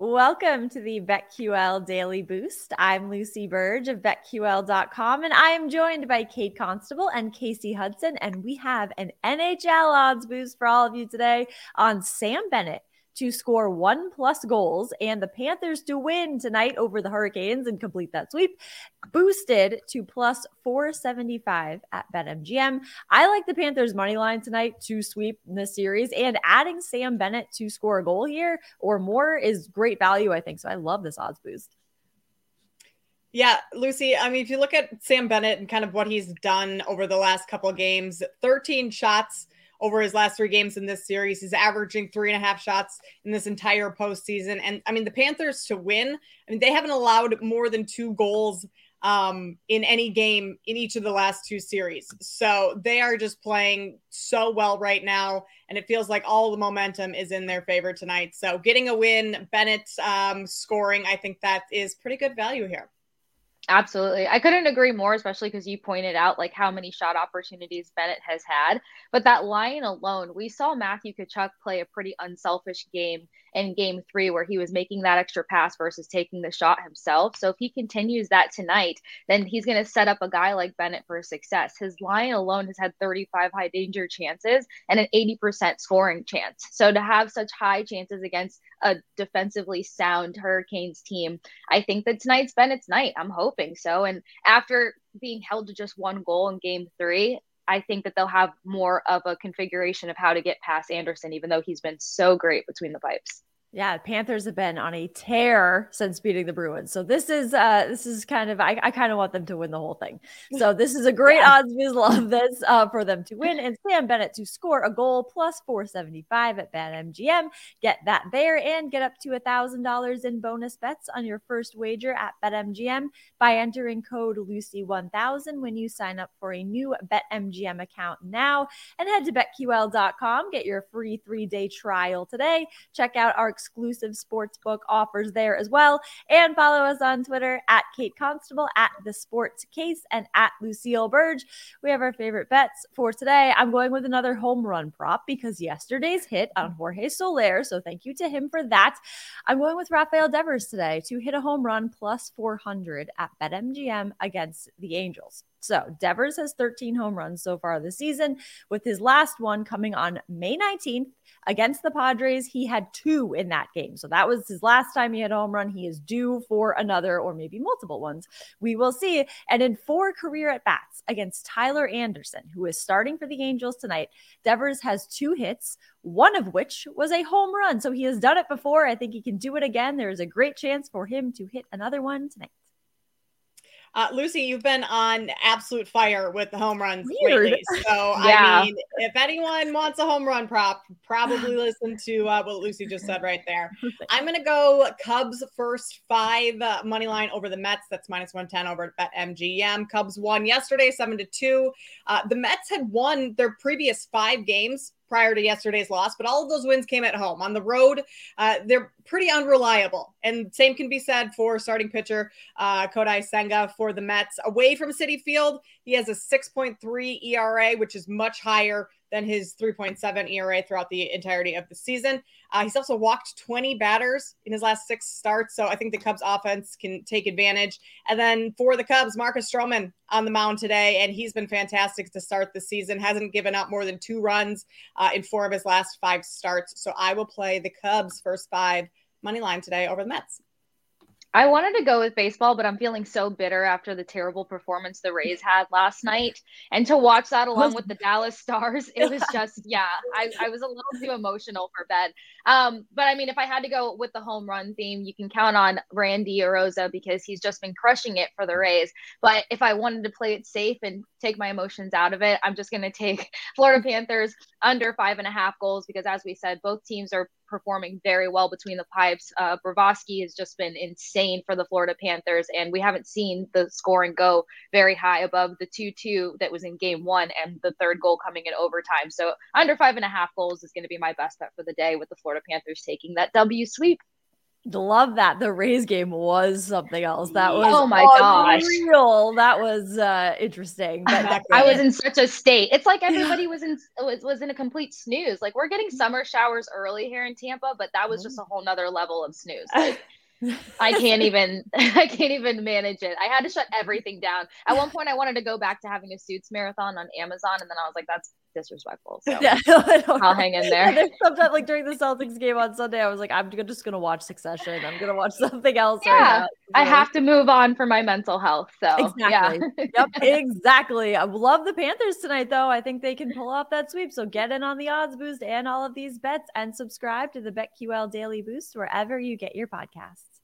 Welcome to the BetQL Daily Boost. I'm Lucy Burge of BetQL.com, and I am joined by Kate Constable and Kasey Hudson. And we have an NHL odds boost for all of you today on Sam Bennett to score one plus goals and the Panthers to win tonight over the Hurricanes and complete that sweep, boosted to plus 475 at BetMGM. I like the Panthers money line tonight to sweep the series and adding Sam Bennett to score a goal here or more is great value, I think. So I love this odds boost. Yeah, Lucy. I mean, if you look at Sam Bennett and kind of what he's done over the last couple games, 13 shots over his last three games in this series. He's averaging three and a half shots in this entire postseason. And I mean, the Panthers to win, I mean, they haven't allowed more than two goals um, in any game in each of the last two series. So they are just playing so well right now. And it feels like all the momentum is in their favor tonight. So getting a win, Bennett um, scoring, I think that is pretty good value here. Absolutely. I couldn't agree more, especially because you pointed out like how many shot opportunities Bennett has had. But that line alone, we saw Matthew Tkachuk play a pretty unselfish game in game three where he was making that extra pass versus taking the shot himself. So if he continues that tonight, then he's going to set up a guy like Bennett for success. His line alone has had 35 high danger chances and an 80% scoring chance. So to have such high chances against a defensively sound Hurricanes team, I think that tonight's Bennett's night. I'm hoping so. And after being held to just one goal in game three, I think that they'll have more of a configuration of how to get past Andersen, even though he's been so great between the pipes. Yeah, Panthers have been on a tear since beating the Bruins. So this is uh this is kind of I, I kind of want them to win the whole thing. So this is a great yeah. odds boost. Love this uh, for them to win and Sam Bennett to score a goal plus 475 at BetMGM. Get that there and get up to a thousand dollars in bonus bets on your first wager at BetMGM by entering code Lucy1000 when you sign up for a new BetMGM account now. And head to BetQL.com. Get your free three day trial today. Check out our exclusive sportsbook offers there as well. And follow us on Twitter at Kate Constable, at The Sports Case, and at Lucille Burge. We have our favorite bets for today. I'm going with another home run prop because yesterday's hit on Jorge Soler. So thank you to him for that. I'm going with Rafael Devers today to hit a home run plus 400 at BetMGM against the Angels. So Devers has 13 home runs so far this season, with his last one coming on May 19th against the Padres. He had two in that game. So that was his last time he had a home run. He is due for another or maybe multiple ones. We will see. And in four career at bats against Tyler Anderson, who is starting for the Angels tonight, Devers has two hits, one of which was a home run. So he has done it before. I think he can do it again. There is a great chance for him to hit another one tonight. Uh, Lucy, you've been on absolute fire with the home runs Weird. lately. So, yeah. I mean, if anyone wants a home run prop, probably listen to uh, what Lucy just said right there. I'm going to go Cubs first five uh, money line over the Mets. That's minus 110 over at BetMGM. Cubs won yesterday, seven to two. Uh, the Mets had won their previous five games prior to yesterday's loss, but all of those wins came at home. On the road, uh, they're pretty unreliable. And same can be said for starting pitcher uh, Kodai Senga for the Mets. Away from Citi Field, he has a 6.3 ERA, which is much higher than his 3.7 ERA throughout the entirety of the season. Uh, he's also walked 20 batters in his last six starts. So I think the Cubs offense can take advantage. And then for the Cubs, Marcus Stroman on the mound today, and he's been fantastic to start the season. Hasn't given up more than two runs uh, in four of his last five starts. So I will play the Cubs first five money line today over the Mets. I wanted to go with baseball, but I'm feeling so bitter after the terrible performance the Rays had last night. And to watch that along with the Dallas Stars, it was just, yeah, I, I was a little too emotional for bed. Um, but I mean, if I had to go with the home run theme, you can count on Randy Arozarena because he's just been crushing it for the Rays. But if I wanted to play it safe and take my emotions out of it, I'm just going to take Florida Panthers under five and a half goals because, as we said, both teams are performing very well between the pipes. Uh, Bobrovsky has just been insane for the Florida Panthers, and we haven't seen the scoring go very high above the 2 2 that was in game one and the third goal coming in overtime. So, under five and a half goals is going to be my best bet for the day with the Florida Panthers taking that W sweep. Love that. The Rays game was something else. That was oh my gosh, real. That was uh interesting. But I was in such a state. It's like everybody was in was, was in a complete snooze. Like we're getting summer showers early here in Tampa, but that was just a whole nother level of snooze. Like, I can't even I can't even manage it. I had to shut everything down. At one point I wanted to go back to having a suits marathon on Amazon and then I was like that's disrespectful. So yeah, I'll hang in there. Sometimes like during the Celtics game on Sunday, I was like, I'm just gonna watch Succession. I'm gonna watch something else. Yeah, right I have to move on for my mental health. So exactly. Yeah. yep, exactly. I love the Panthers tonight, though. I think they can pull off that sweep. So get in on the odds boost and all of these bets, and subscribe to the BetQL Daily Boost wherever you get your podcasts.